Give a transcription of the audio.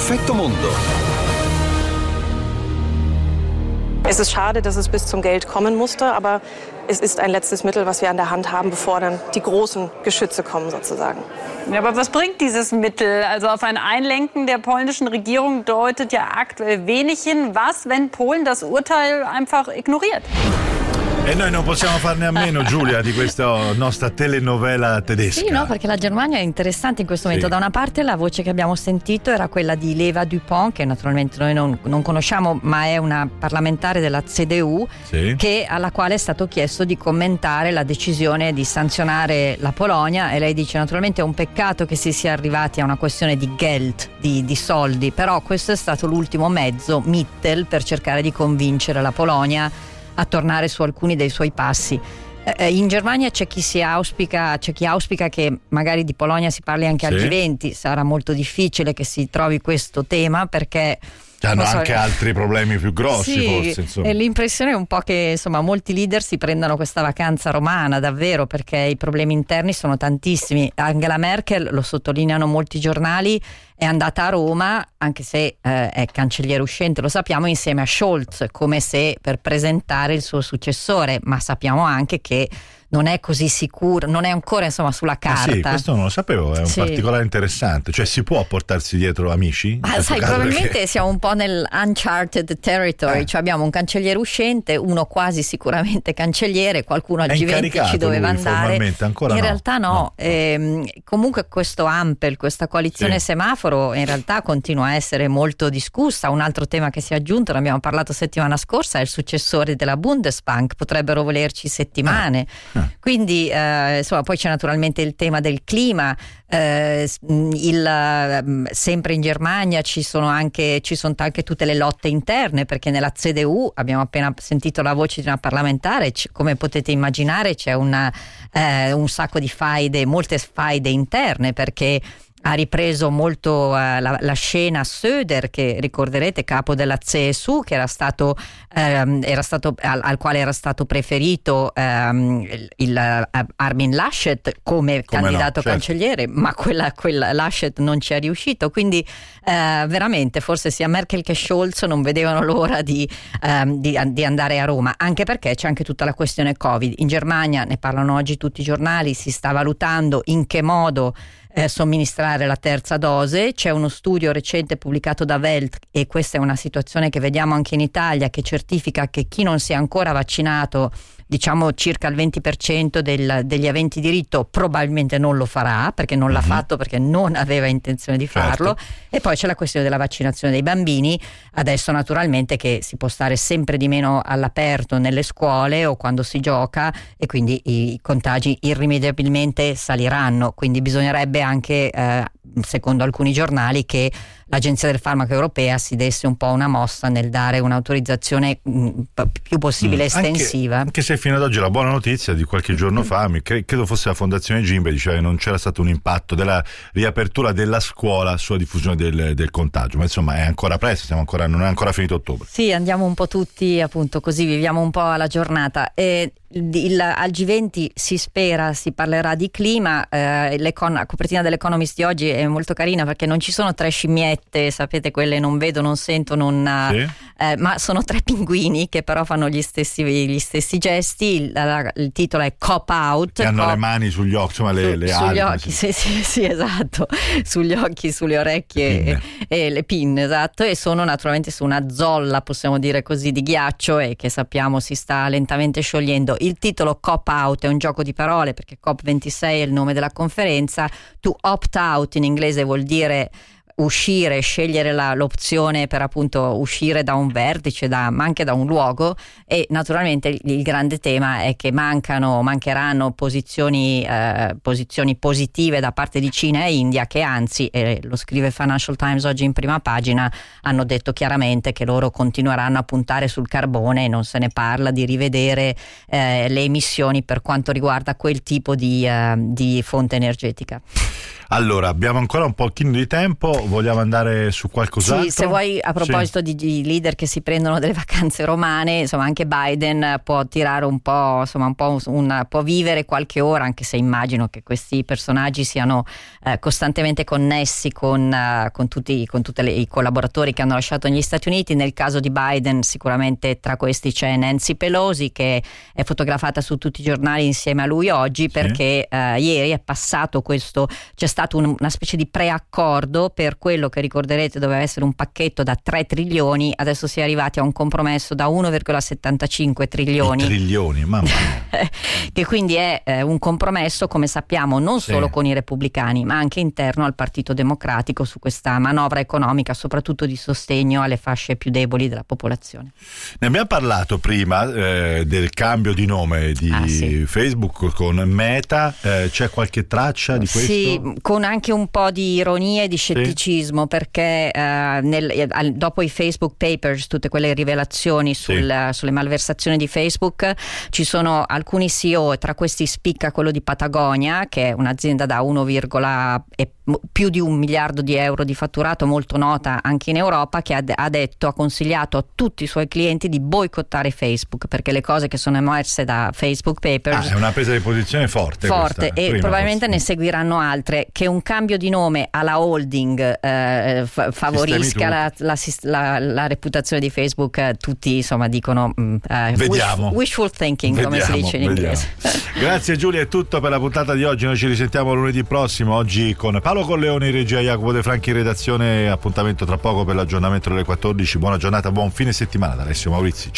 Effetto Mondo. Es ist schade, dass es bis zum Geld kommen musste, aber es ist ein letztes Mittel, was wir an der Hand haben, bevor dann die großen Geschütze kommen sozusagen. Ja, aber was bringt dieses Mittel? Also auf ein Einlenken der polnischen Regierung deutet ja aktuell wenig hin. Was, wenn Polen das Urteil einfach ignoriert? E noi non possiamo farne a meno, Giulia, di questa nostra telenovela tedesca. Sì, no, perché la Germania è interessante in questo momento. Sì. Da una parte la voce che abbiamo sentito era quella di Leva Dupont, che naturalmente noi non, non conosciamo, ma è una parlamentare della CDU, Sì. che- alla quale è stato chiesto di commentare la decisione di sanzionare la Polonia. E lei dice naturalmente è un peccato che si sia arrivati a una questione di Geld, di, di soldi, però questo è stato l'ultimo mezzo, Mittel, per cercare di convincere la Polonia a tornare su alcuni dei suoi passi. Eh, eh, In Germania c'è chi, si auspica, c'è chi auspica che magari di Polonia si parli anche al Sì. G20, sarà molto difficile che si trovi questo tema perché... Hanno so, anche altri problemi più grossi, sì, forse. Insomma. e l'impressione è un po' che insomma, molti leader si prendano questa vacanza romana, davvero, perché i problemi interni sono tantissimi. Angela Merkel, lo sottolineano molti giornali, è andata a Roma, anche se eh, è cancelliere uscente, lo sappiamo, insieme a Scholz, come se per presentare il suo successore, ma sappiamo anche che non è così sicuro, non è ancora insomma sulla Ah, carta. sì, questo non lo sapevo, è un Sì. particolare interessante. Cioè, si può portarsi dietro amici? Ma sai, probabilmente perché- siamo un po' nel uncharted territory, Eh. cioè abbiamo un cancelliere uscente, uno quasi sicuramente cancelliere, qualcuno al È G20 incaricato ci doveva andare. ancora in no. realtà no, No. Ehm, comunque questo Ampel, questa coalizione Sì. semaforo in realtà continua a essere molto discussa. Un altro tema che si è aggiunto, ne abbiamo parlato settimana scorsa, è il successore della Bundesbank, potrebbero volerci settimane. Ah. Quindi eh, insomma poi c'è naturalmente il tema del clima, eh, mh, il, ehm, sempre in Germania ci sono, anche, ci sono anche tutte le lotte interne perché nella CDU abbiamo appena sentito la voce di una parlamentare, c- come potete immaginare c'è una, eh, un sacco di faide, molte faide interne perché ha ripreso molto eh, la, la scena Söder che ricorderete capo della CSU che era stato, ehm, era stato al, al quale era stato preferito ehm, il, eh, Armin Laschet come, Come no, candidato certo. cancelliere ma quella, quella Laschet non ci è riuscito quindi eh, veramente forse sia Merkel che Scholz non vedevano l'ora di, ehm, di- di andare a Roma anche perché c'è anche tutta la questione Covid in Germania ne parlano oggi tutti i giornali si sta valutando in che modo eh, somministrare la terza dose. C'è uno studio recente pubblicato da Welt e questa è una situazione che vediamo anche in Italia che certifica che chi non si è ancora vaccinato, diciamo circa il 20% del- degli aventi diritto, probabilmente non lo farà perché non l'ha fatto perché non aveva intenzione di Certo. farlo. E poi c'è la questione della vaccinazione dei bambini. Adesso naturalmente che si può stare sempre di meno all'aperto nelle scuole o quando si gioca e quindi i contagi irrimediabilmente saliranno. Quindi bisognerebbe anche, eh, secondo alcuni giornali, che l'Agenzia del Farmaco Europea si desse un po' una mossa nel dare un'autorizzazione mh, p- più possibile Mm, anche- estensiva. Anche, se fino ad oggi la buona notizia di qualche giorno fa, mi cre- credo fosse la Fondazione Gimbe, diceva che non c'era stato un impatto della riapertura della scuola sulla diffusione del, del contagio, ma insomma è ancora presto, siamo ancora- non è ancora finito ottobre. Sì, andiamo un po' tutti appunto così, viviamo un po' alla giornata. E il- al G20 si spera, si parlerà di clima, eh, la copertina dell'Economist di oggi è molto carina perché non ci sono tre scimmiette, sapete quelle non vedo, non sento, non, Sì? eh, ma sono tre pinguini che però fanno gli stessi, gli stessi gesti, il, la- il titolo è Cop Out. Che hanno Cop- le mani sugli occhi, insomma le, su- le sugli ali, occhi, sì. sì, sì, esatto, sugli occhi, sulle orecchie Le e, e le pinne, esatto, e sono naturalmente su una zolla, possiamo dire così, di ghiaccio e che sappiamo si sta lentamente sciogliendo. Il titolo Cop Out è un gioco di parole perché COP26 è il nome della conferenza, to opt out in inglese vuol dire uscire, scegliere la- l'opzione per appunto uscire da un vertice, da- ma anche da un luogo e naturalmente il, il grande tema è che mancano, mancheranno posizioni, eh, posizioni positive da parte di Cina e India che anzi, e lo scrive Financial Times oggi in prima pagina, hanno detto chiaramente che loro continueranno a puntare sul carbone e non se ne parla di rivedere eh, le emissioni per quanto riguarda quel tipo di, eh, di fonte energetica. Allora, abbiamo ancora un pochino di tempo, vogliamo andare su qualcos'altro? Sì, se vuoi, a proposito sì. di, di, leader che si prendono delle vacanze romane, insomma anche Biden può tirare un po', insomma un po' un, può vivere qualche ora, anche se immagino che questi personaggi siano eh, costantemente connessi con, uh, con tutti, con tutti i collaboratori che hanno lasciato negli Stati Uniti. Nel caso di Biden sicuramente tra questi c'è Nancy Pelosi che è fotografata su tutti i giornali insieme a lui oggi perché sì. uh, ieri è passato questo, c'è stato un, una specie di preaccordo per quello che ricorderete doveva essere un pacchetto da 3 trilioni, adesso si è arrivati a un compromesso da 1,75 trilioni. I trilioni, mamma mia. che quindi è eh, un compromesso, come sappiamo, non sì. solo con i repubblicani, ma anche interno al Partito Democratico su questa manovra economica, soprattutto di sostegno alle fasce più deboli della popolazione. Ne abbiamo parlato prima eh, del cambio di nome di ah, sì. Facebook con Meta, eh, c'è qualche traccia di questo? Sì, con anche un po' di ironia e di scetticismo sì. perché eh, nel, eh, dopo i Facebook Papers, tutte quelle rivelazioni sul, sì. sulle malversazioni di Facebook, ci sono alcuni CEO, tra questi spicca quello di Patagonia, che è un'azienda da 1, e più di un miliardo di euro di fatturato, molto nota anche in Europa, che ha, ha, detto, ha consigliato a tutti i suoi clienti di boicottare Facebook perché le cose che sono emerse da Facebook Papers. Ah, è una presa di posizione forte. Forte questa, e probabilmente forse. ne seguiranno altre. Che un cambio di nome alla holding eh, f- favorisca la, la, la, la, reputazione di Facebook, eh, tutti insomma dicono mm, eh, wishful, wishful, thinking, vediamo, come si dice in inglese. Grazie Giulia, è tutto per la puntata di oggi. Noi ci risentiamo lunedì prossimo. Oggi con Paolo Colleoni regia, Jacopo De Franchi in redazione. Appuntamento tra poco per l'aggiornamento delle 14. Buona giornata, buon fine settimana da Alessio Maurizi. Ciao.